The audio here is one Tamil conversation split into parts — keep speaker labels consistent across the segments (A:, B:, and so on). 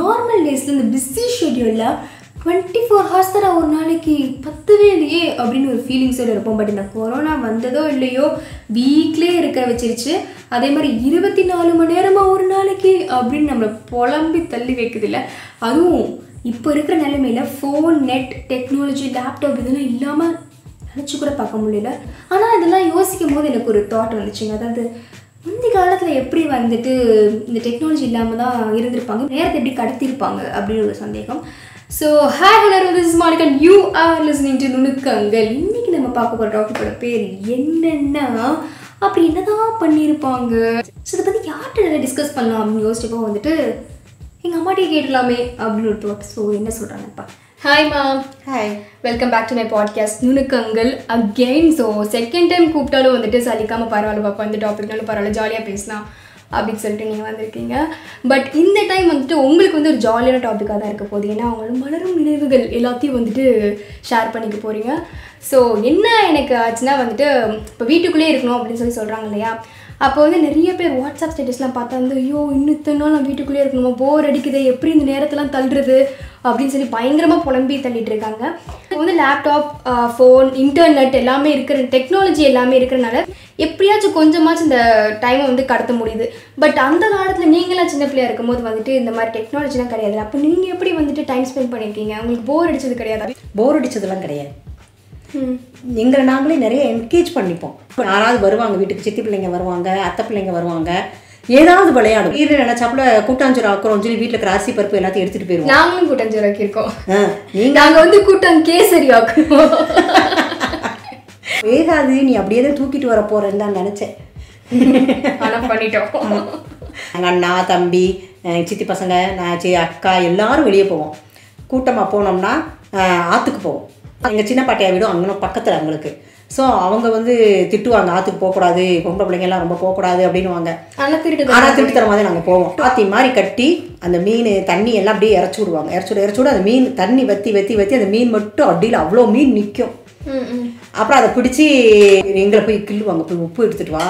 A: நார்மல் டேஸில் இந்த பிஸி ஷெட்யூலில் டுவெண்ட்டி ஃபோர் ஹவர்ஸ் தான் ஒரு நாளைக்கு பத்துவே இல்லையே அப்படின்னு ஒரு ஃபீலிங்ஸோடு இருப்போம். பட் இந்த கொரோனா வந்ததோ இல்லையோ வீக்லேயே இருக்க வச்சிருச்சு. அதே மாதிரி இருபத்தி நாலு மணி நேரமாக ஒரு நாளைக்கு அப்படின்னு நம்மளை புலம்பி தள்ளி வைக்குது இல்லை அதுவும் இப்போ இருக்கிற நிலைமையில் ஃபோன் நெட் டெக்னாலஜி லேப்டாப் இதெல்லாம் இல்லாமல் நினச்சி கூட பார்க்க முடியல. ஆனால் இதெல்லாம் யோசிக்கும் போது எனக்கு ஒரு தாட் வந்துச்சுங்க. அதாவது முந்தி காலத்தில் எப்படி வந்துட்டு இந்த டெக்னாலஜி இல்லாமல் தான் இருந்திருப்பாங்க? நேரத்தை எப்படி கடத்தியிருப்பாங்க? அப்படின்னு ஒரு சந்தேகம். So hi hello this is Maligan you are listening to Nunukkangal. இன்னைக்கு நம்ம பார்க்க போகிற டாபிக்கோட பேர் என்னென்னா அப்படி என்னதான் பண்ணியிருப்பாங்க? ஸோ இதை பற்றி யார்கிட்ட நல்லா டிஸ்கஸ் பண்ணலாம் அப்படின்னு யோசிச்சப்போ வந்துட்டு எங்கள் அம்மாட்டே கேட்கலாமே அப்படின்னு ஒரு தாட் ஸோ என்ன சொல்கிறாங்கப்பா hi ma'am
B: hi
A: welcome back to my podcast Nunukkangal again so second time கூப்பிட்டாலும் வந்துட்டு சலிக்காமல் பரவாயில்ல பாப்பா. இந்த டாபிக்னாலும் பரவாயில்ல ஜாலியாக பேசலாம் அப்படின்னு சொல்லிட்டு நீங்கள் வந்திருக்கீங்க. பட் இந்த டைம் வந்துட்டு உங்களுக்கு வந்து ஒரு ஜாலியான டாப்பிக்காக தான் இருக்க போகுது. ஏன்னா அவங்களோட மலரும் நினைவுகள் எல்லாத்தையும் வந்துட்டு ஷேர் பண்ணிக்க போகிறீங்க ஸோ என்ன எனக்கு ஆச்சுன்னா வந்துட்டு இப்போ வீட்டுக்குள்ளேயே இருக்கணும் அப்படின்னு சொல்லி சொல்கிறாங்க இல்லையா? அப்போ வந்து நிறைய பேர் வாட்ஸ்அப் ஸ்டேட்டஸ்லாம் பார்த்தா வந்து ஐயோ இன்னும் இத்தனை நாள் நான் வீட்டுக்குள்ளேயே இருக்கணுமா? போர் அடிக்குது. எப்படி இந்த நேரத்தெல்லாம் தள்ளுறது? அப்படின்னு சொல்லி பயங்கரமாக புலம்பி தள்ளிட்டு இருக்காங்க. வந்து லேப்டாப் ஃபோன் இன்டர்நெட் எல்லாமே இருக்கிற டெக்னாலஜி எல்லாமே இருக்கிறனால எப்படியாச்சும் கொஞ்சமாச்சும் இந்த டைமை வந்து கடத்த முடியுது. பட் அந்த காலத்தில் நீங்களாம் சின்ன பிள்ளையா இருக்கும்போது வந்துட்டு இந்த மாதிரி டெக்னாலஜிலாம் கிடையாது. அப்போ நீங்கள் எப்படி வந்துட்டு டைம் ஸ்பெண்ட் பண்ணியிருக்கீங்க உங்களுக்கு போர் அடிச்சது கிடையாது.
B: போர் அடிச்சதெல்லாம் கிடையாது. எங்களை நாங்களே நிறைய என்கேஜ் பண்ணிப்போம். யாராவது வருவாங்க வீட்டுக்கு சித்தி பிள்ளைங்க வருவாங்க அத்தை பிள்ளைங்க வருவாங்க. ஏதாவது விளையாடும். வீடு நினைச்சாப்புல கூட்டாஞ்சோறு ஆக்குறோம் சொல்லி வீட்டில் அரிசி பருப்பு எல்லாத்தையும் எடுத்துட்டு போயிடுவோம்
A: நாங்களும் கூட்டஞ்சோராக்கி இருக்கோம்
B: ஆ, நீங்க?
A: நாங்கள் வந்து கூட்டம் கேசரி ஆக்குவோம்
B: வேகாது நீ அப்படியே தான் தூக்கிட்டு வர போறேன்னு தான் நினைச்சேன்.
A: ஆனால் பண்ணிட்டோம்.
B: எங்கள் அண்ணா தம்பி சித்தி பசங்க நான் சி அக்கா எல்லாரும் வெளியே போவோம். கூட்டமாக போனோம்னா ஆற்றுக்கு போவோம். எங்கள் சின்ன பாட்டியா வீடும் அங்கே பக்கத்தில் அவங்களுக்கு. ஸோ அவங்க வந்து திட்டுவாங்க ஆற்றுக்கு போகக்கூடாது பொம்பளை பிள்ளைங்க எல்லாம் ரொம்ப போகக்கூடாது அப்படின்னுவாங்க.
A: ஆனால் திருட்டு
B: ஆனால் திருட்டு தர மாதிரி நாங்கள் போவோம். ஆத்தி மாதிரி கட்டி அந்த மீன் தண்ணி எல்லாம் அப்படியே இறச்சி விடுவாங்க. இறச்சி விட இறச்சி விட அந்த மீன் தண்ணி வத்தி வத்தி வத்தி அந்த மீன் மட்டும் அடியில் அவ்வளோ மீன் நிற்கும் அப்புறம் அதை பிடிச்சி எங்களை போய் கிள்ளுவாங்க. போய் உப்பு எடுத்துட்டு வா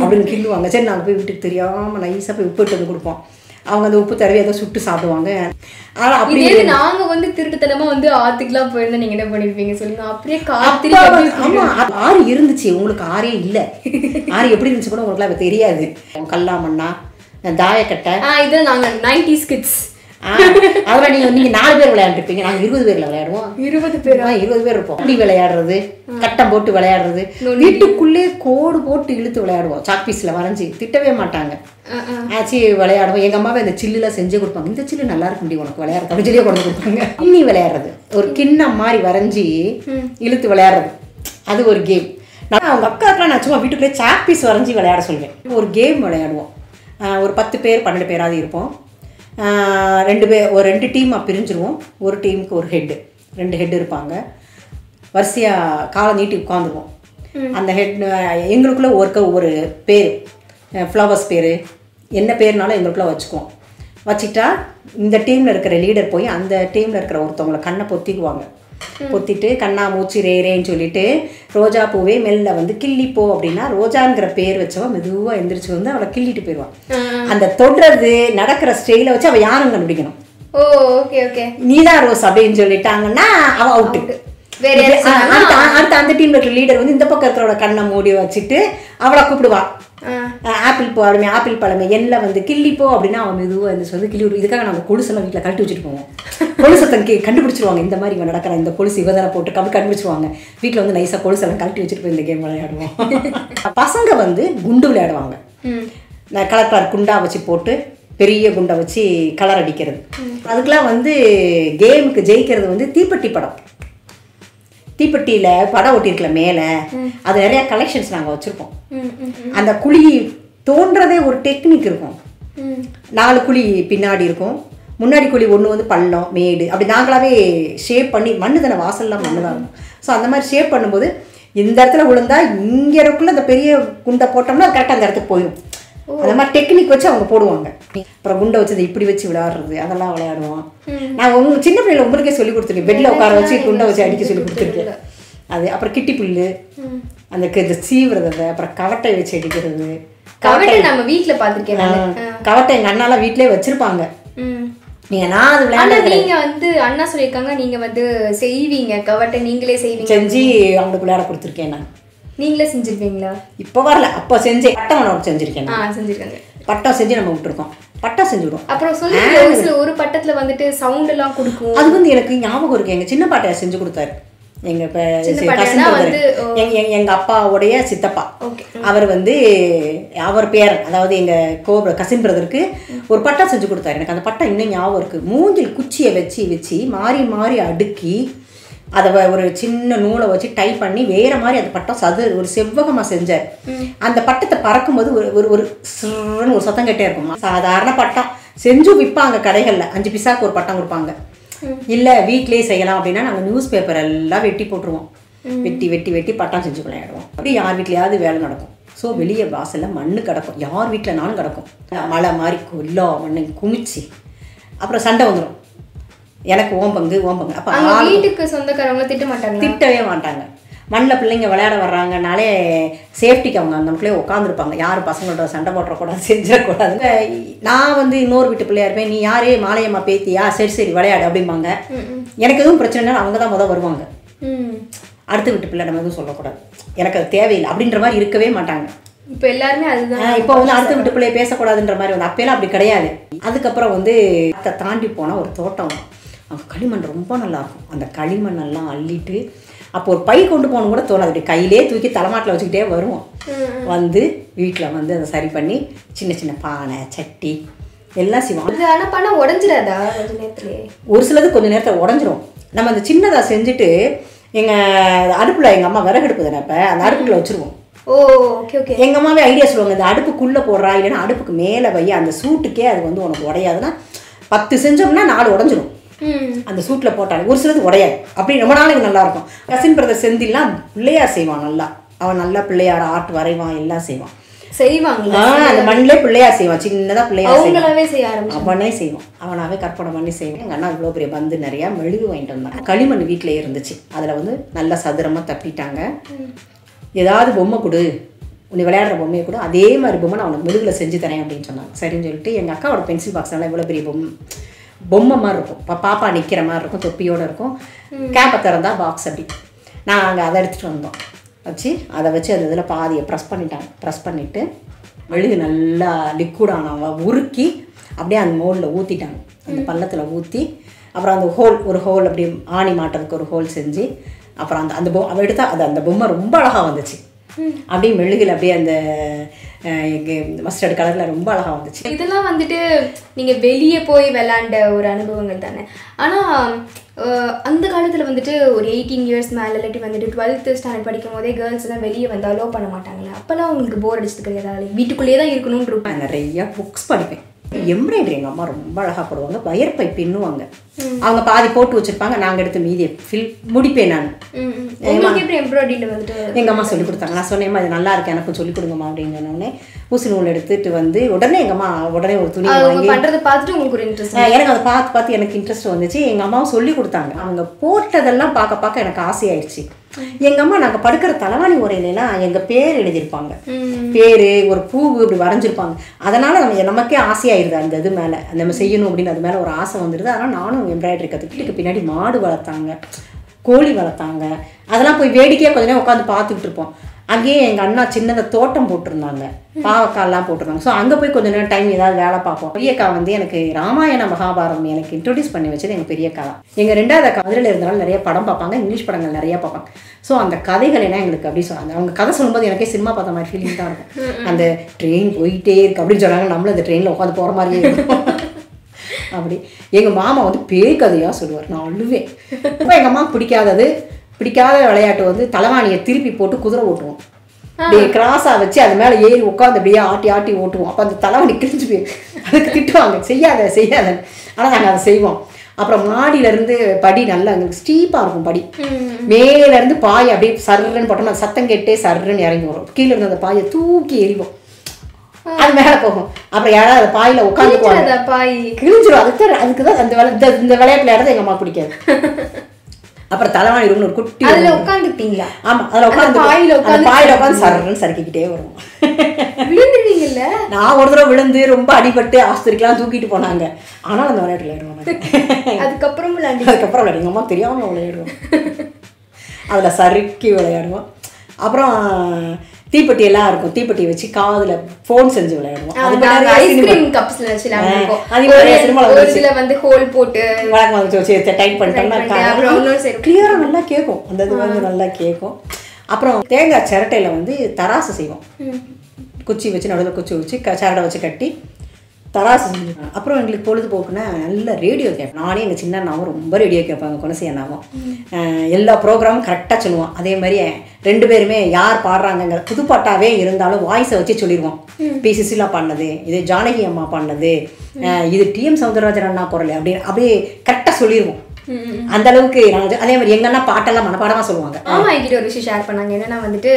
B: அப்படின்னு கிள்ளுவாங்க. சரி நாங்கள் போய் வீட்டுக்கு தெரியாமல் நைஸாக போய் உப்பு எடுத்து வந்து கொடுப்போம். அவங்க அந்த உப்பு தடவி அதை சுட்டு சாப்பிடுவாங்க. ஆனால் அப்படி
A: இதே இது நாங்க வந்து திருட்டுத்தனமா வந்து ஆத்துக்குலாம் போயிருந்தா நீங்க என்ன பண்ணிருப்பீங்க சொல்லுங்க. அப்படியே காத்திரி
B: அப்பா வந்து- ஆமா ஆ- ஆறு இருந்துச்சு. உங்களுக்கு ஆறே இல்ல. ஆறு எப்படி இருந்துச்சு கூட உங்களுக்கு தெரியாது. கல்லாமண்ணா தாயக்கட்டை.
A: ஆ இது நாங்க நைன்டிஸ் கிட்ஸ்
B: ஆ, அதெல்லாம் நீங்க நீங்க நாலு பேர் விளையாண்டுருப்பீங்க. நாங்க இருபது பேர்ல விளையாடுவோம்.
A: இருபது பேர்?
B: இருபது பேர் இருப்போம். அப்படி விளையாடுறது கட்டம் போட்டு விளையாடுறது. வீட்டுக்குள்ளே கோடு போட்டு இழுத்து விளையாடுவோம். சாக் பீஸ்ல வரைஞ்சி. திட்டவே மாட்டாங்க. ஆச்சு விளையாடுவோம். எங்க அம்மாவே அந்த சில்லுல செஞ்சு கொடுப்பாங்க. இந்த சில்லு நல்லா இருக்கு முடியும் உனக்கு விளையாடுறது அப்படின்னு சொல்லி கொண்டு கொடுப்பாங்க. இன்னி விளையாடுறது. ஒரு கிண்ணம் மாதிரி வரைஞ்சி இழுத்து விளையாடுறது. அது ஒரு கேம் நான் அவங்க அக்காக்கெல்லாம் நான் சும்மா வீட்டுக்குள்ளே சாக் பீஸ் வரைஞ்சி விளையாட சொல்வேன். ஒரு கேம் விளையாடுவோம். ஒரு பத்து பேர் பன்னெண்டு பேராவது இருப்போம். ரெண்டு பேர் ஒரு ரெண்டு டீமாக பிரிஞ்சிருவோம். ஒரு டீமுக்கு ஒரு ஹெட்டு ரெண்டு ஹெட் இருப்பாங்க. வரிசையாக காலை நீட்டி உட்காந்துருவோம். அந்த ஹெட் எங்களுக்குள்ள ஒருக்க ஒரு பேர். ஃப்ளவர்ஸ் பேர். என்ன பேர்னாலும் எங்களுக்குள்ள வச்சுக்குவோம். வச்சுக்கிட்டா இந்த டீமில் இருக்கிற லீடர் போய் அந்த டீமில் இருக்கிற ஒருத்தவங்கள கண்ணை பொத்திக்குவாங்க. பொத்திட்டு கண்ணா மூச்சு ரே ரேன்னு சொல்லிட்டு ரோஜா பூவே மெல்ல வந்து கிள்ளிப்போ அப்படின்னா ரோஜாங்கிற பேர் வச்சவ மெதுவாக எந்திரிச்சு வந்து அவளை கிள்ளிட்டு போயிடுவான் அந்த தொடுறது நடக்கிற ஸ்டைலை வச்சு அவள் யாரும் கண்டுபிடிக்கணும்.
A: Oh okay okay.
B: நீதான் ரோஸ் அப்படின்னு சொல்லிட்டாங்கன்னா அவ அவுட்டு அடுத்த அந்த டீம்ல இருக்கிற லீடர் வந்து இந்த பக்கம் இருக்கிறவட கண்ணை மூடி வச்சுட்டு அவளை கூப்பிடுவா. ஆப்பிள் பழமே ஆப்பிள் பழமே எல்ல வந்து கிள்ளிப்போ அப்படின்னா அவன் மெதுவாக வந்து சொல்லி கிள்ளி இதுக்காக நாங்கள் கொலுசெல்லாம் வீட்டில் கழட்டி வச்சுட்டு போவோம். கொலுசத்தன் கே கண்டுபிடிச்சிருவாங்க. இந்த மாதிரி இவன் நடக்கிற இந்த கொலுசு இவதான போட்டு கம்பி கண்டுபிடிச்சிருவாங்க. வீட்டில் வந்து நைஸாக கொலுசெல்லாம் கழட்டி வச்சுட்டு போய் இந்த கேம் விளையாடுவோம். பசங்க வந்து குண்டு விளையாடுவாங்க. நான் கலர் கலர் குண்டா வச்சு போட்டு பெரிய குண்டை வச்சு கலர் அடிக்கிறது. அதுக்கெல்லாம் வந்து கேமுக்கு ஜெயிக்கிறது வந்து தீப்பெட்டி படம். தீப்பெட்டியில் படம் ஒட்டியிருக்கல மேலே அது நிறைய கலெக்ஷன்ஸ் நாங்கள் வச்சுருப்போம். அந்த குழி தோன்றதே ஒரு டெக்னிக் இருக்கும். நாலு குழி பின்னாடி இருக்கும். முன்னாடி குழி ஒன்று வந்து பள்ளம் மேடு அப்படி நாங்களாவே ஷேப் பண்ணி மண்ணு தானே வாசல்லாம் மண்ணு தான் இருக்கும். ஸோ அந்த மாதிரி ஷேப் பண்ணும்போது இந்த இடத்துல விழுந்தா இங்கே இருக்குள்ள அந்த பெரிய குண்டை போட்டோம்னா கரெக்டாக அந்த இடத்துக்கு போயிடும் அந்த மாதிரி டெக்னிக் வச்சு அவங்க போடுவாங்க. அப்புறம் குண்டை வச்சு அதை இப்படி வச்சு விளையாடுறது அதெல்லாம் விளையாடுவோம் நான் உங்க சின்ன பிள்ளைல உங்களுக்கே சொல்லி கொடுத்துருக்கேன். பெட்டில் உட்கார வச்சு குண்டை வச்சு அடிக்க சொல்லி கொடுத்துருக்கேன். அது அப்புறம் கிட்டி புல்லு அந்த இந்த சீவுறது அப்புறம் கவட்டை வச்சு அடிக்கிறது.
A: கவட்டை நம்ம நானு.
B: ஆ, கவட்டை எங்கள் அண்ணாலாம் வீட்டிலே வச்சுருப்பாங்க. நீங்க நான் அது
A: ஆனா
B: விளையாட
A: நீங்க வந்து அண்ணா சொல்லியிருக்காங்க நீங்க வந்து செய்வீங்க கவட்டை நீங்களே செய்வீங்க.
B: செஞ்சு அவங்களுக்கு விளையாட கொடுத்துருக்கேன் நான்.
A: நீங்களே செஞ்சிருப்பீங்களா?
B: இப்போ வரல அப்போ செஞ்சேன் பட்டம் ஒன்று செஞ்சிருக்கேன்.
A: ஆ. செஞ்சிருக்காங்க.
B: பட்டம் செஞ்சு நம்ம விட்டுருக்கோம். பட்டம் செஞ்சு விடுவோம்
A: அப்புறம் சொல்லுங்க ஒரு பட்டத்துல வந்துட்டு சவுண்ட் எல்லாம் கொடுக்கும்.
B: அது வந்து எனக்கு ஞாபகம் இருக்கு. எங்க சின்ன பாட்டையா செஞ்சு கொடுத்தாரு. எங்க. எங்க அப்பாவுடைய சித்தப்பா. அவர் வந்து அவர் பேரன் அதாவது எங்க கோ கசின் பிரதருக்கு ஒரு பட்டம் செஞ்சு கொடுத்தாரு. எனக்கு அந்த பட்டம் இன்னும் ஞாபகம் இருக்கு. மூங்கில் குச்சியை வச்சு வச்சு மாறி மாறி அடுக்கி அதை ஒரு சின்ன நூலை வச்சு டை பண்ணி வேற மாதிரி அந்த பட்டம் சது ஒரு செவ்வகமா செஞ்சார் அந்த பட்டத்தை பறக்கும்போது ஒரு ஒரு ஒரு சிறுன்னு ஒரு சத்தம் கட்டே இருக்கும். சாதாரண பட்டம். செஞ்சு விற்பாங்க கடைகளில். அஞ்சு பிசாக்கு ஒரு பட்டம் கொடுப்பாங்க. இல்ல வீட்லயே செய்யலாம் அப்படின்னா நாங்க நியூஸ் பேப்பர் எல்லாம் வெட்டி போட்டுருவோம். வெட்டி வெட்டி வெட்டி பட்டம் செஞ்சு விளையாடுவோம் அப்படி யார் வீட்லயாவது வேலை நடக்கும். ஸோ வெளியே வாசல்ல மண்ணு கிடக்கும். யார் வீட்டிலனாலும் கிடக்கும். மழை மாதிரி எல்லா மண்ணு குமிச்சு. அப்புறம் சண்டை வந்துடும் எனக்கு ஓம் பங்கு ஓம் பங்கு. அப்போ
A: வீட்டுக்கு சொந்தக்காரவங்க திட்ட மாட்டாங்களா?
B: திட்டவே மாட்டாங்க. மண்ணில் பிள்ளைங்க விளையாட வர்றாங்கனாலே சேஃப்டிக்கு அவங்க அந்த மக்களே உட்காந்துருப்பாங்க யாரும் பசங்களோட சண்டை போட்டுறக்கூடாது செஞ்சிடக்கூடாது. நான் வந்து இன்னொரு வீட்டு பிள்ளையா இருப்பேன். நீ யாரே? மாலையம்மா பேத்தியா? சரி சரி விளையாடு அப்படிம்பாங்க. எனக்கு எதுவும் பிரச்சனைனா அவங்க தான் முத வருவாங்க. அடுத்த வீட்டு பிள்ளை நம்ம எதுவும் சொல்லக்கூடாது. எனக்கு அது தேவையில்லை அப்படின்ற மாதிரி இருக்கவே மாட்டாங்க.
A: இப்போ எல்லாருமே அதுதான்
B: இப்போ வந்து அடுத்த வீட்டு பிள்ளைய பேசக்கூடாதுன்ற மாதிரி வந்து அப்பெல்லாம் அப்படி கிடையாது. அதுக்கப்புறம் வந்து அதை தாண்டி போனால் ஒரு தோட்டம். அங்கே களிமண் ரொம்ப நல்லா இருக்கும் அந்த களிமண் எல்லாம் அள்ளிட்டு அப்போ ஒரு பை கொண்டு போகணும் கூட தோணாது. அப்படி கையிலே தூக்கி தலைமாட்டில் வச்சுக்கிட்டே வருவோம் வந்து வீட்டில் வந்து அதை சரி பண்ணி சின்ன சின்ன பானை சட்டி எல்லாம் செய்வோம்.
A: அது ஆனா பண்ண உடஞ்சிடாதா கொஞ்ச நேரத்துலயே
B: ஒரு சிலது கொஞ்சம் நேரத்தில் உடஞ்சிரும். நம்ம அந்த சின்னதாக செஞ்சுட்டு எங்கள் அடுப்பில் எங்கள் அம்மா விறகு அடுப்பு தானே அப்போ அந்த அடுப்புக்குள்ள வச்சுருவோம்.
A: Oh okay okay.
B: எங்கள் அம்மாவே ஐடியா சொல்லுவாங்க இந்த அடுப்புக்குள்ளே போடுறா இல்லைன்னா அடுப்புக்கு மேலே வை அந்த சூட்டுக்கே அது வந்து உனக்கு உடையாதுன்னா பத்து செஞ்சோம்னா நாலு உடஞ்சிரும். அந்த சூட்டில் போட்டாலும் ஒரு சிலது உடையாது. அப்படி ரொம்ப நாளைக்கு நல்லா இருக்கும் கசின் பிரதர் செந்தில்லாம் பிள்ளையார் செய்வான் நல்லா. அவன் நல்லா பிள்ளையார் ஆர்ட் வரைவான் எல்லாம் செய்வான்.
A: செய்வாங்களா?
B: அந்த மண்ணிலே பிள்ளையார் செய்வான். சின்னதாக பிள்ளையார்
A: அவங்களாவே செய்ய ஆரம்பிச்சு
B: அவனே செய்வான். அவனாவே கற்பனை பண்ணி செய்வான். எங்கள் அண்ணா இவ்வளோ பெரிய பந்து நிறையா மெழுகு வாங்கிட்டு வந்தான் களிமண் வீட்டில் இருந்துச்சு. அதில் வந்து நல்லா சதுரமாக தப்பிட்டாங்க ஏதாவது பொம்மை கொடு. உன்னை விளையாடுற பொம்மையை கூட. அதே மாதிரி பொம்மை நான் உனக்கு மெழுகுல செஞ்சு தரேன் அப்படின்னு சொன்னாங்க. சரின்னு சொல்லிட்டு எங்கள் அக்காவோட பென்சில் பாக்ஸ் நல்லா இவ்வளோ பெரிய பொம்மை பொம்மை மாதிரி இருக்கும். இப்போ பாப்பா நிற்கிற மாதிரி இருக்கும் தொப்பியோடு இருக்கும். கேப்பை திறந்தா பாக்ஸ் அப்படி. நான் அங்கே அதை எடுத்துகிட்டு வந்தோம். வச்சு அதை வச்சு அந்த இதில் பாதியை ப்ரெஸ் பண்ணிட்டாங்க. ப்ரெஸ் பண்ணிவிட்டு மெழுகு நல்லா லிக்விட் ஆனவங்க உருக்கி அப்படியே அந்த மோல்டில் ஊற்றிட்டாங்க அந்த பள்ளத்தில் ஊற்றி அப்புறம் அந்த ஹோல் ஒரு ஹோல் அப்படி ஆணி மாட்டுறதுக்கு ஒரு ஹோல் செஞ்சு அப்புறம் அந்த அந்த பொ அவ எடுத்தா அது அந்த பொம்மை ரொம்ப அழகாக வந்துச்சு. அப்படியே மெழுகில் அப்படியே அந்த மஸ்டர்ட் கலரில் ரொம்ப அழகாக வந்துச்சு.
A: இதெல்லாம் வந்துட்டு நீங்க வெளியே போய் விளையாண்ட ஒரு அனுபவங்கள் தானே. ஆனா அஹ், அந்த காலத்துல வந்துட்டு ஒரு எயிட்டீன் இயர்ஸ் மேல இல்லாட்டி வந்துட்டு டுவெல்த் ஸ்டாண்டர்ட் படிக்கும் போதே கேர்ள்ஸ் எல்லாம் வெளியே வந்து அலோ பண்ண மாட்டாங்களா. அப்பெல்லாம் உங்களுக்கு போர் அடிச்சது கிடையாது வீட்டுக்குள்ளேயே தான் இருக்கணும்னு
B: நான் நிறைய புக்ஸ் படிப்பேன். எம்ப்ராய்டரி எங்கள் அம்மா ரொம்ப அழகாக போடுவாங்க. வயற்பை பின்னுவாங்க. அவங்க பாதி போட்டு வச்சிருப்பாங்க. நாங்கள் எடுத்து மீதியை ஃபில் முடிப்பேன் நான். எங்கள் அம்மா சொல்லி கொடுத்தாங்க. நான் சொன்னேம்மா இது நல்லா இருக்கு. எனக்கும் சொல்லி கொடுங்கம்மா அப்படின்னு சொன்னோடனே ஊசி நூல் எடுத்துட்டு வந்து உடனே எங்கள் அம்மா உடனே ஒரு துணி வாங்கி
A: பண்றதை பார்த்துட்டு உங்களுக்கு ஒரு இன்ட்ரெஸ்ட்
B: எனக்கு அதை பார்த்து பார்த்து எனக்கு இன்ட்ரெஸ்ட் வந்துச்சு. எங்கள் அம்மாவும் சொல்லி கொடுத்தாங்க. அவங்க போட்டதெல்லாம் பார்க்க பார்க்க எனக்கு ஆசையாயிடுச்சு எங்கள் அம்மா நாங்கள் படுக்கிற தலைவாணி உரையிலலாம் எங்கள் பேர் எழுதியிருப்பாங்க. பேர் ஒரு பூவு இப்படி வரைஞ்சிருப்பாங்க. அதனால் நம்ம நமக்கே ஆசையாயிருது அந்த இது மேலே. நம்ம செய்யணும் அப்படின்னு அது மேலே ஒரு ஆசை வந்துடுது அதனால் நானும் எம்ப்ராய்டரி கற்றுக்கிட்டு பின்னாடி மாடு வளர்த்தாங்க. கோழி வளர்த்தாங்க. அதெல்லாம் போய் வேடிக்கையாக கொஞ்ச நேரம் உட்காந்து பார்த்துக்கிட்டு இருப்போம். அங்கேயே எங்கள் அண்ணா சின்னதாக தோட்டம் போட்டிருந்தாங்க. பாவக்காய்லாம் போட்டிருந்தாங்க. ஸோ அங்கே போய் கொஞ்ச நேரம் டைம் ஏதாவது வேலை பார்ப்போம். பெரியக்கா வந்து எனக்கு ராமாயண மகாபாரதம் எனக்கு இன்ட்ரோடியூஸ் பண்ணி வச்சது எங்கள் பெரியக்கா தான். எங்கள் ரெண்டாவது அக்கா மதுரையில் இருந்தாலும் நிறைய படம் பார்ப்பாங்க. இங்கிலீஷ் படங்கள் நிறைய பார்ப்பாங்க. ஸோ அந்த கதைகள் எல்லாம் எங்களுக்கு அப்படி சொன்னாங்க அவங்க கதை சொல்லும்போது எனக்கே சினிமா பார்த்த மாதிரி ஃபீலிங் தான் இருக்கும். அந்த ட்ரெயின் போயிட்டே இருக்கு அப்படின்னு சொன்னாங்க. நம்மளும் அந்த ட்ரெயினில் உட்காந்து போகிற மாதிரியே இருக்கும். அப்படி. எங்கள் மாமா வந்து பேய் கதையாக சொல்லுவார். நான் அழுவேன். இப்போ எங்கள் அம்மா பிடிக்காதது. பிடிக்காத விளையாட்டு வந்து தலைவாணியை திருப்பி போட்டு குதிரை ஓட்டுவோம். அப்படியே கிராஸாக வச்சு அது மேலே ஏறி உட்காந்து அப்படியே ஆட்டி ஆட்டி ஓட்டுவோம். அப்போ அந்த தலைவாணி கிழிஞ்சு போய் அதுக்கு திட்டுவாங்க. செய்யாத செய்யாத. ஆனால் நாங்கள் அதை செய்வோம். அப்புறம் மாடியில இருந்து படி நல்லா எங்களுக்கு ஸ்டீப்பாக இருக்கும் படி. மேல இருந்து பாய் அப்படியே சர்ருன்னு போட்டோம்னா சத்தம் கேட்டே சர்ருன்னு இறங்கி வரும். கீழே இருந்து அந்த பாயை தூக்கி எறிவோம். அது மேலே போகும். அப்புறம் யாராவது அந்த பாயில்
A: கிழிக்கிறதா பாய்.
B: கிழிஞ்சிரும். அதுக்கு அதுக்கு தான் அந்த விளை இந்த இந்த விளையாட்டு விளையாடுறது எங்கள் அம்மா பிடிக்காது. அப்புறம் தலைவாணி ரூம்னு ஒரு குட்டி
A: அதுல உட்காந்துட்டீங்களா
B: ஆமா அதுல உட்காந்து
A: பாயில
B: அந்த
A: உட்கார்ந்து
B: பாயில உட்காந்து சரன்னு சறுக்கிக்கிட்டே வரும்
A: விழுந்துருவீங்கல்ல?
B: நான் ஒரு தடவை விழுந்து ரொம்ப அடிபட்டு ஆஸ்பத்திரிக்கெல்லாம் தூக்கிட்டு போனாங்க. ஆனாலும் அந்த விளையாட்டு விளையாடுவோம்
A: அதுக்கப்புறம் விளையாண்டு
B: அதுக்கப்புறம் விளையாடுங்க அம்மா தெரியாம விளையாடுவோம். அதுல சறுக்கி விளையாடுவோம். அப்புறம் தீப்பெட்டி எல்லாம் இருக்கும். தீப்பெட்டி வச்சு காதுல ஃபோன் செஞ்சு விளையாடுவோம்.
A: ஐஸ்கிரீம் கப்ஸ்ல வச்சு ஒரு- வந்து ஹோல் போட்டு
B: வழக்கம் வந்து வச்சு டைட் பண்ணிட்டோம்னா. கிளியராக நல்லா கேட்கும் அந்த இது வந்து நல்லா கேட்கும் அப்புறம் தேங்காய் சிரட்டையில வந்து தராசு செய்வோம். குச்சி வச்சு நடுவில் குச்சி வச்சு சரடை வச்சு கட்டி தராசு அப்புறம் எங்களுக்கு பொழுதுபோக்குன்னா நல்ல ரேடியோ கேட்பேன் நானே எங்கள் சின்ன அண்ணாவும் ரொம்ப ரேடியோ கேட்பாங்க குணசி அண்ணாவும். எல்லா ப்ரோக்ராமும் கரெக்டாக சொல்லுவோம் அதே மாதிரி ரெண்டு பேருமே யார் பாடுறாங்கங்கிற புதுப்பாட்டாவே இருந்தாலும் வாய்ஸை வச்சு சொல்லிடுவோம் பி. சுசிலா பாடினது இது ஜானகி அம்மா பாடினது இது டிஎம் சௌந்தரராஜன் அண்ணா குரல் அப்படின்னு அப்படியே கரெக்டாக சொல்லிடுவோம் அந்த அளவுக்கு அதே மாதிரி எங்க அண்ணா பாட்டெல்லாம் மனப்பாடமாக சொல்லுவாங்க.
A: ஆமா என்கிட்ட ஒரு விஷயம் ஷேர் பண்ணாங்க. என்னன்னா வந்துட்டு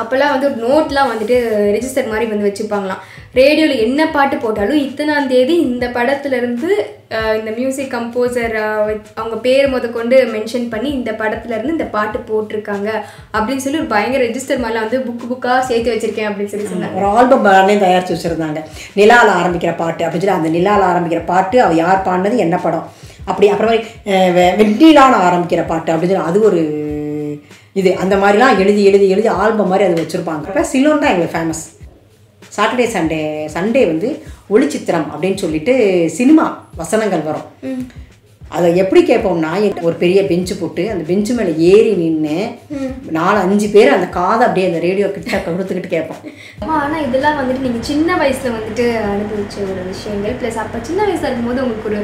A: அப்பெல்லாம் வந்து நோட்லாம் வந்துட்டு ரெஜிஸ்டர் மாதிரி வந்து வச்சுப்பாங்களாம். ரேடியோவில் என்ன பாட்டு போட்டாலும் இத்தனாம் தேதி இந்த படத்துல இருந்து ஆஹ், இந்த மியூசிக் கம்போசர் அவங்க பேர் முத கொண்டு மென்ஷன் பண்ணி இந்த படத்துல இருந்து இந்த பாட்டு போட்டிருக்காங்க அப்படின்னு சொல்லி ஒரு பயங்கர ரெஜிஸ்டர் மாதிரிலாம் வந்து புக்கு புக்காக சேர்த்து வச்சிருக்கேன் அப்படின்னு சொல்லி சொன்னாங்க.
B: ஒரு ஆல்பம் பாடலே தயாரித்து வச்சுருந்தாங்க. நிலால ஆரம்பிக்கிற பாட்டு அப்படின்னு சொல்லி அந்த நிலால ஆரம்பிக்கிற பாட்டு அவ யார் பாடினது என்ன படம்? அப்படி அப்புறமே வெண்ணிலான ஆரம்பிக்கிற பாட்டு அப்படின்னு சொல்லி அது ஒரு இது. அந்த மாதிரிலாம் எழுதி எழுதி எழுதி ஆல்பம் மாதிரி அது வச்சுருப்பாங்க. அப்போ சிலோன் தான் எங்களுக்கு ஃபேமஸ் சாட்டர்டே சண்டே சண்டே வந்து ஒளிச்சித்திரம் அப்படின்னு சொல்லிட்டு சினிமா வசனங்கள் வரும். அதை எப்படி கேட்போம்னா ஒரு பெரிய பெஞ்சு போட்டு அந்த பெஞ்சு மேலே ஏறி நின்று நாலு அஞ்சு பேர் அந்த காதை அப்படியே அந்த ரேடியோ கிட்ட கொடுத்துக்கிட்டு கேட்போம்.
A: ஆமா, ஆனா இதெல்லாம் வந்துட்டு நீங்க சின்ன வயசுல வந்துட்டு அனுபவிச்ச ஒரு விஷயங்கள். ப்ளஸ் அப்ப சின்ன வயசுல இருக்கும்போது உங்களுக்கு ஒரு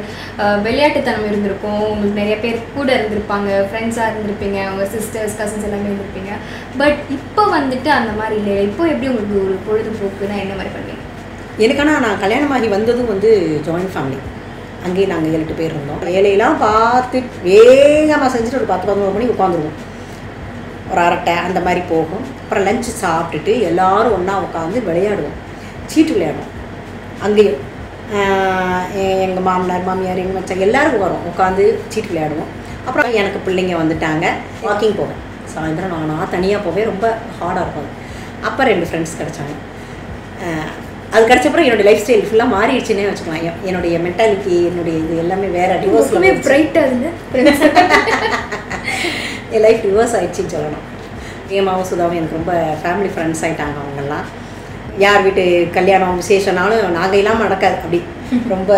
A: விளையாட்டுத்தனம் இருந்திருக்கும். உங்களுக்கு நிறைய பேர் கூட இருந்திருப்பாங்க. ஃப்ரெண்ட்ஸா இருந்திருப்பீங்க. உங்க சிஸ்டர்ஸ் கசின்ஸ் எல்லாமே இருந்திருப்பீங்க. பட் இப்போ வந்துட்டு அந்த மாதிரி இல்லை இப்போ எப்படி உங்களுக்கு ஒரு பொழுதுபோக்குனா என்ன மாதிரி பண்ணுவீங்க?
B: எனக்கானா நான் கல்யாணமாகி வந்ததும் வந்து ஜாயின்ட் ஃபேமிலி அங்கேயே நாங்கள் ஏழு பேர் இருந்தோம். வேலையெல்லாம் பார்த்து வேகமாக செஞ்சுட்டு ஒரு பத்து பதினோரு மணி உட்காந்துருவோம். ஒரு அரட்டை அந்த மாதிரி போகும். அப்புறம் லஞ்சு சாப்பிட்டுட்டு எல்லாரும் ஒன்றா உட்காந்து விளையாடுவோம். சீட்டு விளையாடுவோம். அங்கேயும் எங்கள் மாமனார் மாமியார் எங்கள் மச்சான் எல்லாரும் வரும் உட்காந்து சீட்டு விளையாடுவோம். அப்புறம் எனக்கு பிள்ளைங்க வந்துட்டாங்க. வாக்கிங் போவேன். சாயந்தரம் நானாக தனியாக போவேன். ரொம்ப ஹார்டாக இருக்கும். அப்போ ரெண்டு ஃப்ரெண்ட்ஸ் கிடச்சாங்க. அது கிடச்சப்பறம் என்னுடைய லைஃப் ஸ்டைல் ஃபுல்லாக மாறிடுச்சுன்னே வச்சுக்கலாம் என்- என்னுடைய மென்டாலிட்டி என்னுடைய இது எல்லாமே வேற
A: எப்பவுமே
B: டிவோர்ஸில்
A: பிரைட்டா இருந்து
B: என் லைஃப் ரிவர்ஸ் ஆயிடுச்சுன்னு சொல்லணும். ஏமாவும் சுதாவும் எனக்கு ரொம்ப ஃபேமிலி ஃப்ரெண்ட்ஸ் ஆயிட்டாங்க அவங்கெல்லாம். யார் வீட்டு கல்யாணம் விசேஷம்னாலும் நாங்கள் இல்லாமல் நடக்காது. அப்படி ரொம்ப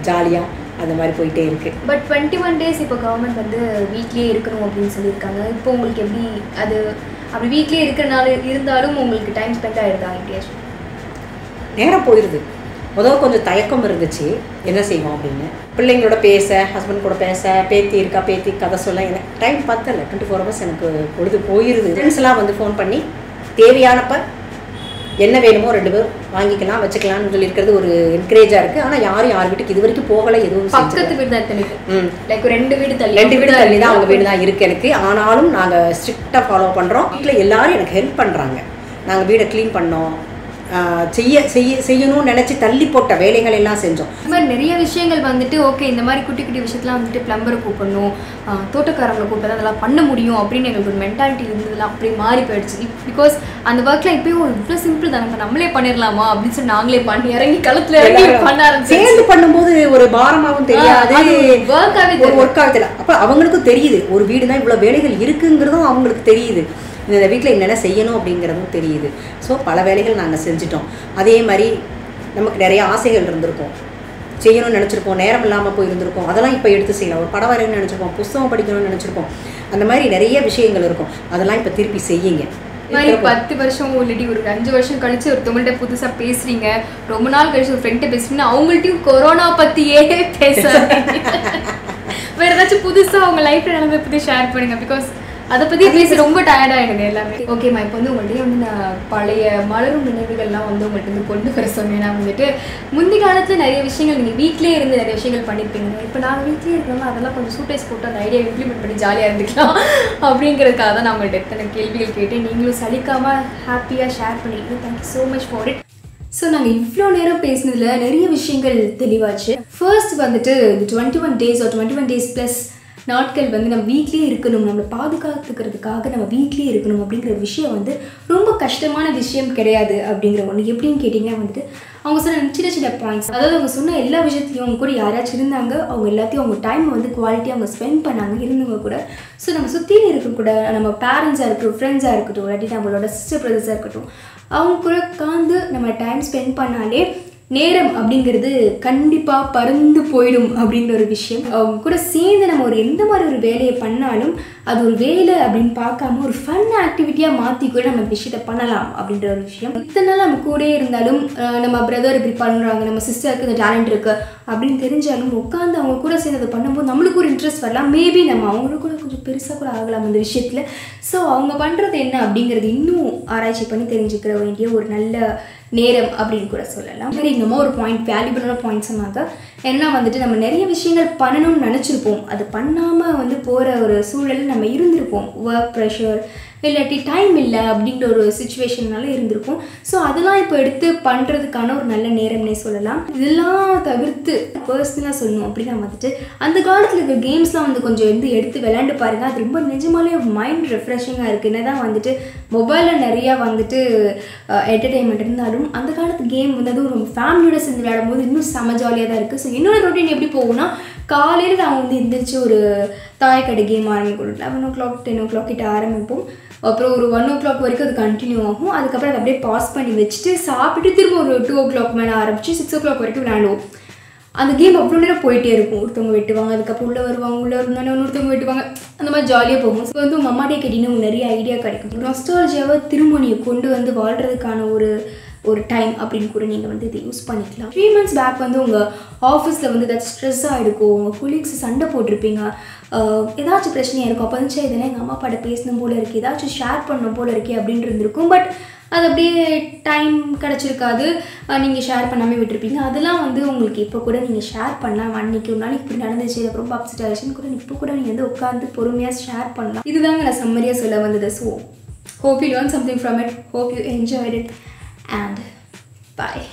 B: ஜாலியாக அந்த மாதிரி போயிட்டே இருக்கு.
A: பட் டுவெண்ட்டி ஒன் டேஸ் இப்போ கவர்மெண்ட் வந்து வீட்லயே இருக்கணும் அப்படின்னு சொல்லியிருக்காங்க. இப்போ உங்களுக்கு எப்படி அது அப்படி வீட்லயே இருக்கிறனால இருந்தாலும் உங்களுக்கு டைம் ஸ்பெண்ட் ஆயிருதா எப்படியாச்சும்
B: நேரம் போயிடுது முதல் கொஞ்சம் தயக்கம் இருந்துச்சு. என்ன செய்வோம் அப்படின்னு. பிள்ளைங்களோட பேச ஹஸ்பண்ட் கூட பேச பேத்தி இருக்கா பேத்தி கதை சொல்ல எனக்கு டைம் பத்தல. டுவெண்ட்டி ஃபோர் ஹவர்ஸ் எனக்கு பொழுது போயிருது. ஃப்ரெண்ட்ஸ்லாம் வந்து ஃபோன் பண்ணி தேவையானப்ப என்ன வேணுமோ ரெண்டு பேரும் வாங்கிக்கலாம் வச்சுக்கலாம்னு சொல்லி இருக்கிறது ஒரு என்கரேஜாக இருக்குது ஆனால் யாரும் யார் வீட்டுக்கு இது வரைக்கும் போகலை எதுவும்
A: பக்கத்து வீடு தான்
B: ம்.
A: லைக் ரெண்டு வீடு தள்ளி.
B: ரெண்டு வீடு தள்ளி தான் அவங்க வீடு தான் இருக்குது எனக்கு. ஆனாலும் நாங்கள் ஸ்ட்ரிக்டாக ஃபாலோ பண்ணுறோம் வீட்டில் எல்லாரும் எனக்கு ஹெல்ப் பண்ணுறாங்க நாங்கள் வீடை க்ளீன் பண்ணோம். செய்ய செய்ய செய்யணும்னு நினச்சி தள்ளி போட்ட வேலைகள் எல்லாம் செஞ்சோம்.
A: இந்த மாதிரி நிறைய விஷயங்கள் வந்துட்டு ஓகே இந்த மாதிரி குட்டி குட்டி விஷயத்தெல்லாம் வந்துட்டு பிளம்பரை கூப்பிடணும் தோட்டக்காரங்களை கூப்பிட்டு அதெல்லாம் பண்ண முடியும் அப்படின்னு எங்களுக்கு ஒரு மென்டாலிட்டி இருந்ததுலாம் அப்படியே மாறி போயிடுச்சு. பிகாஸ் அந்த ஒர்க்லாம் இப்பயும் இவ்வளோ சிம்பிள் தானே நம்மளே பண்ணிடலாமா அப்படின்னு சொல்லி நாங்களே பண்ணி இறங்கி களத்துல இறங்கி பண்ண ஆரம்பிச்சு
B: சேர்ந்து பண்ணும்போது ஒரு பாரமாகவும் தெரியாது.
A: ஒர்க்காவே
B: ஒரு ஒர்க் ஆகுதுல அப்போ அவங்களுக்கும் தெரியுது ஒரு வீடு தான் இவ்வளோ வேலைகள் இருக்குங்கிறதும் அவங்களுக்கு தெரியுது. இந்த வீட்டில் என்னென்ன செய்யணும் அப்படிங்கிறதும் தெரியுது. ஸோ பல வேலைகள் நாங்கள் செஞ்சிட்டோம். அதே மாதிரி நமக்கு நிறைய ஆசைகள் இருந்திருக்கும். செய்யணும்னு நினச்சிருப்போம். நேரம் இல்லாமல் போயிருந்திருக்கோம் அதெல்லாம் இப்போ எடுத்து செய்யலாம். ஒரு படம் வரையணும்னு நினச்சிருப்போம். புஸ்தகம் படிக்கணும்னு நினச்சிருப்போம். அந்த மாதிரி நிறைய விஷயங்கள் இருக்கும். அதெல்லாம் இப்போ திருப்பி செய்யுங்க.
A: மாதிரி பத்து வருஷம் இல்லாட்டி ஒரு அஞ்சு வருஷம் கழிச்சு ஒருத்தவங்கள்ட்ட புதுசா பேசுறீங்க. ரொம்ப நாள் கழிச்சு ஒரு ஃப்ரெண்ட்டை பேசுறீங்கன்னா அவங்கள்ட்டயும் கொரோனா பத்தியே பேச வேற ஏதாச்சும் புதுசா உங்க லைஃப்ல நடந்த பத்தி ஷேர் பண்ணுங்க. பிகாஸ் அதை பத்தி பேசி ரொம்ப டயர்ட் ஆயிடுங்க எல்லாமே. ஓகேம்மா இப்போ வந்து உங்கள்கிட்ட வந்து நான் பழைய மலரும் நினைவுகள்லாம் வந்து உங்கள்கிட்ட வந்து கொண்டு வர சொன்னேன். நான் வந்துட்டு முந்தி காலத்துல நிறைய விஷயங்கள் நீங்க வீட்லயே இருந்து நிறைய விஷயங்கள் பண்ணிருப்பீங்க. இப்போ நாங்கள் வீட்லயே இருக்கோம்னா அதெல்லாம் கொஞ்சம் சூட்டைஸ் போட்டு அந்த ஐடியா இம்ப்ளிமெண்ட் பண்ணி ஜாலியா இருந்துக்கலாம். அப்படிங்கிறதுக்காக தான் நான் உங்கள்கிட்ட எத்தனை கேள்விகள் கேட்டேன். நீங்களும் சலிக்காம ஹாப்பியா ஷேர் பண்ணிருக்கீங்க thank you so much for it so நாங்கள் இவ்வளோ நேரம் பேசினதுல நிறைய விஷயங்கள் தெளிவாச்சு. ஃபர்ஸ்ட் வந்துட்டு இந்த டுவெண்ட்டி ஒன் டேஸ் ஒரு டுவெண்ட்டி ஒன் டேஸ் ப்ளஸ் நாட்கள் வந்து நம்ம வீட்லேயே இருக்கணும் நம்மளை பாதுகாத்துக்கிறதுக்காக நம்ம வீட்லேயே இருக்கணும் அப்படிங்கிற விஷயம் வந்து ரொம்ப கஷ்டமான விஷயம் கிடையாது அப்படிங்கிற ஒன்று எப்படின்னு கேட்டிங்கன்னா வந்துட்டு அவங்க சொன்ன சின்ன சின்ன பாயிண்ட்ஸ் அதாவது அவங்க சொன்ன எல்லா விஷயத்தையும் அவங்க கூட யாராச்சும் இருந்தாங்க அவங்க எல்லாத்தையும் அவங்க டைம் வந்து குவாலிட்டி அவங்க ஸ்பெண்ட் பண்ணாங்க இருந்தவங்க கூட. ஸோ நம்ம சுற்றியும் இருக்கக்கூட கூட நம்ம பேரண்ட்ஸாக இருக்கட்டும் ஃப்ரெண்ட்ஸாக இருக்கட்டும் இல்லாட்டி நம்மளோட சிஸ்டர் பிரதர்ஸாக இருக்கட்டும் அவங்க கூட உட்காந்து நம்ம டைம் ஸ்பெண்ட் பண்ணாலே நேரம் அப்படிங்கிறது கண்டிப்பாக பறந்து போயிடும் அப்படின்ற ஒரு விஷயம். அவங்க கூட சேர்ந்து நம்ம ஒரு எந்த மாதிரி ஒரு வேலையை பண்ணாலும் அது ஒரு வேலை அப்படின்னு பார்க்காம ஒரு ஃபன் ஆக்டிவிட்டியாக மாற்றி கூட நம்ம விஷயத்த பண்ணலாம் அப்படின்ற ஒரு விஷயம். இத்தனை நாள் நம்ம கூடயே இருந்தாலும் நம்ம பிரதர் இப்படி பண்ணுறாங்க நம்ம சிஸ்டருக்கு இந்த டேலண்ட் இருக்குது அப்படின்னு தெரிஞ்சாலும் உட்காந்து அவங்க கூட சேர்ந்து அதை பண்ணும்போது நம்மளுக்கு ஒரு இன்ட்ரெஸ்ட் வரலாம். மேபி நம்ம அவங்களுக்கு கூட கொஞ்சம் பெருசாக கூட ஆகலாம் அந்த விஷயத்தில். ஸோ அவங்க பண்ணுறது என்ன அப்படிங்கிறது இன்னும் ஆராய்ச்சி பண்ணி தெரிஞ்சுக்கிற வேண்டிய ஒரு நல்ல நேரம் அப்படின்னு கூட சொல்லலாம். மாதிரி இன்னமும் ஒரு பாயிண்ட் வேல்யூபிளான பாயிண்ட் சொன்னாங்க ஏன்னா வந்துட்டு நம்ம நிறைய விஷயங்கள் பண்ணணும்னு நினச்சிருப்போம். அது பண்ணாமல் வந்து போகிற ஒரு சூழலில் நம்ம இருந்திருப்போம். ஒர்க் ப்ரெஷர் இல்லாட்டி டைம் இல்லை அப்படிங்கிற ஒரு சுச்சுவேஷன்னால இருந்திருக்கும். ஸோ அதெல்லாம் இப்போ எடுத்து பண்ணுறதுக்கான ஒரு நல்ல நேரம்னே சொல்லலாம். இதெல்லாம் தவிர்த்து பர்சனலாக சொல்லணும் அப்படின்னா வந்துட்டு அந்த காலத்தில் இருக்கிற கேம்ஸ்லாம் வந்து கொஞ்சம் வந்து எடுத்து விளையாண்டு பாருங்கள் அது ரொம்ப நிஜமாலே மைண்ட் ரெஃப்ரெஷிங்காக இருக்குது என்ன தான் வந்துட்டு மொபைலில் நிறையா வந்துட்டு என்டர்டெயின்மெண்ட் இருந்தாலும் அந்த காலத்து கேம் வந்து அதுவும் ரொம்ப ஃபேமிலியோட சேர்ந்து விளையாடும் போது இன்னும் செம ஜாலியாக தான் இருக்குது ஸோ என்னோட ரொட்டீன் எப்படி போகும்னா காலையில் நான் வந்து எந்திரிச்சு ஒரு தாயக்கடை கேம் ஆரம்பிக்கணும் eleven o'clock ten o'clock கிட்ட ஆரம்பிப்போம். அப்புறம் ஒரு ஒன் ஓ கிளாக் வரைக்கும் அது கண்டினியூ ஆகும். அதுக்கப்புறம் அதை அப்படியே பாஸ் பண்ணி வச்சுட்டு சாப்பிட்டு திரும்ப ஒரு டூ ஓ கிளாக் மேலே ஆரம்பித்து சிக்ஸ் ஓ கிளாக் வரைக்கும் விளையாடுவோம். அந்த கேம் அவ்வளோ நேரம் போயிட்டே இருக்கும். ஒருத்தவங்க வெட்டுவாங்க அதுக்கப்புறம் உள்ளே வருவாங்க உள்ளே இருந்தாலும் இன்னொருத்தவங்க வெட்டுவாங்க. அந்த மாதிரி ஜாலியாக போகும். ஸோ வந்து உங்கள் அம்மாட்டே கேட்டிங்கன்னா உங்களுக்கு நிறைய ஐடியா கிடைக்கும். நொஸ்டாலஜியாவை திருமணியை கொண்டு வந்து வாழ்கிறதுக்கான ஒரு ஒரு டைம் அப்படின்னு கூட நீங்கள் வந்து இதை யூஸ் பண்ணிக்கலாம். த்ரீ மந்த்ஸ் பேக் வந்து உங்கள் ஆஃபீஸில் வந்து ஏதாச்சும் ஸ்ட்ரெஸ்ஸாக இருக்கும் உங்கள் கொலீக்ஸ் சண்டை போட்டிருப்பீங்க ஏதாச்சும் பிரச்சனையாக இருக்கும் அப்போ வந்து இதெல்லாம் எங்கள் அம்மா அப்பாட்ட பேசணும் போல இருக்குது ஏதாச்சும் ஷேர் பண்ணணும் போல இருக்கே அப்படின்னு இருந்திருக்கும். பட் அது அப்படியே டைம் கிடச்சிருக்காது. நீங்கள் ஷேர் பண்ணாமல் விட்டுருப்பீங்க. அதெல்லாம் வந்து உங்களுக்கு இப்போ கூட நீங்கள் ஷேர் பண்ணலாம். அன்னைக்கு ஒரு நாளைக்கு இப்படி நடந்துச்சு அது ரொம்ப அப்செட் ஆகிடுச்சுன்னு கூட இப்போ கூட நீங்கள் வந்து உட்காந்து பொறுமையாக ஷேர் பண்ணலாம். இதுதாங்க நான் சம்மரியாக சொல்ல வந்தது. So hope you learn something from it hope you enjoyed it and bye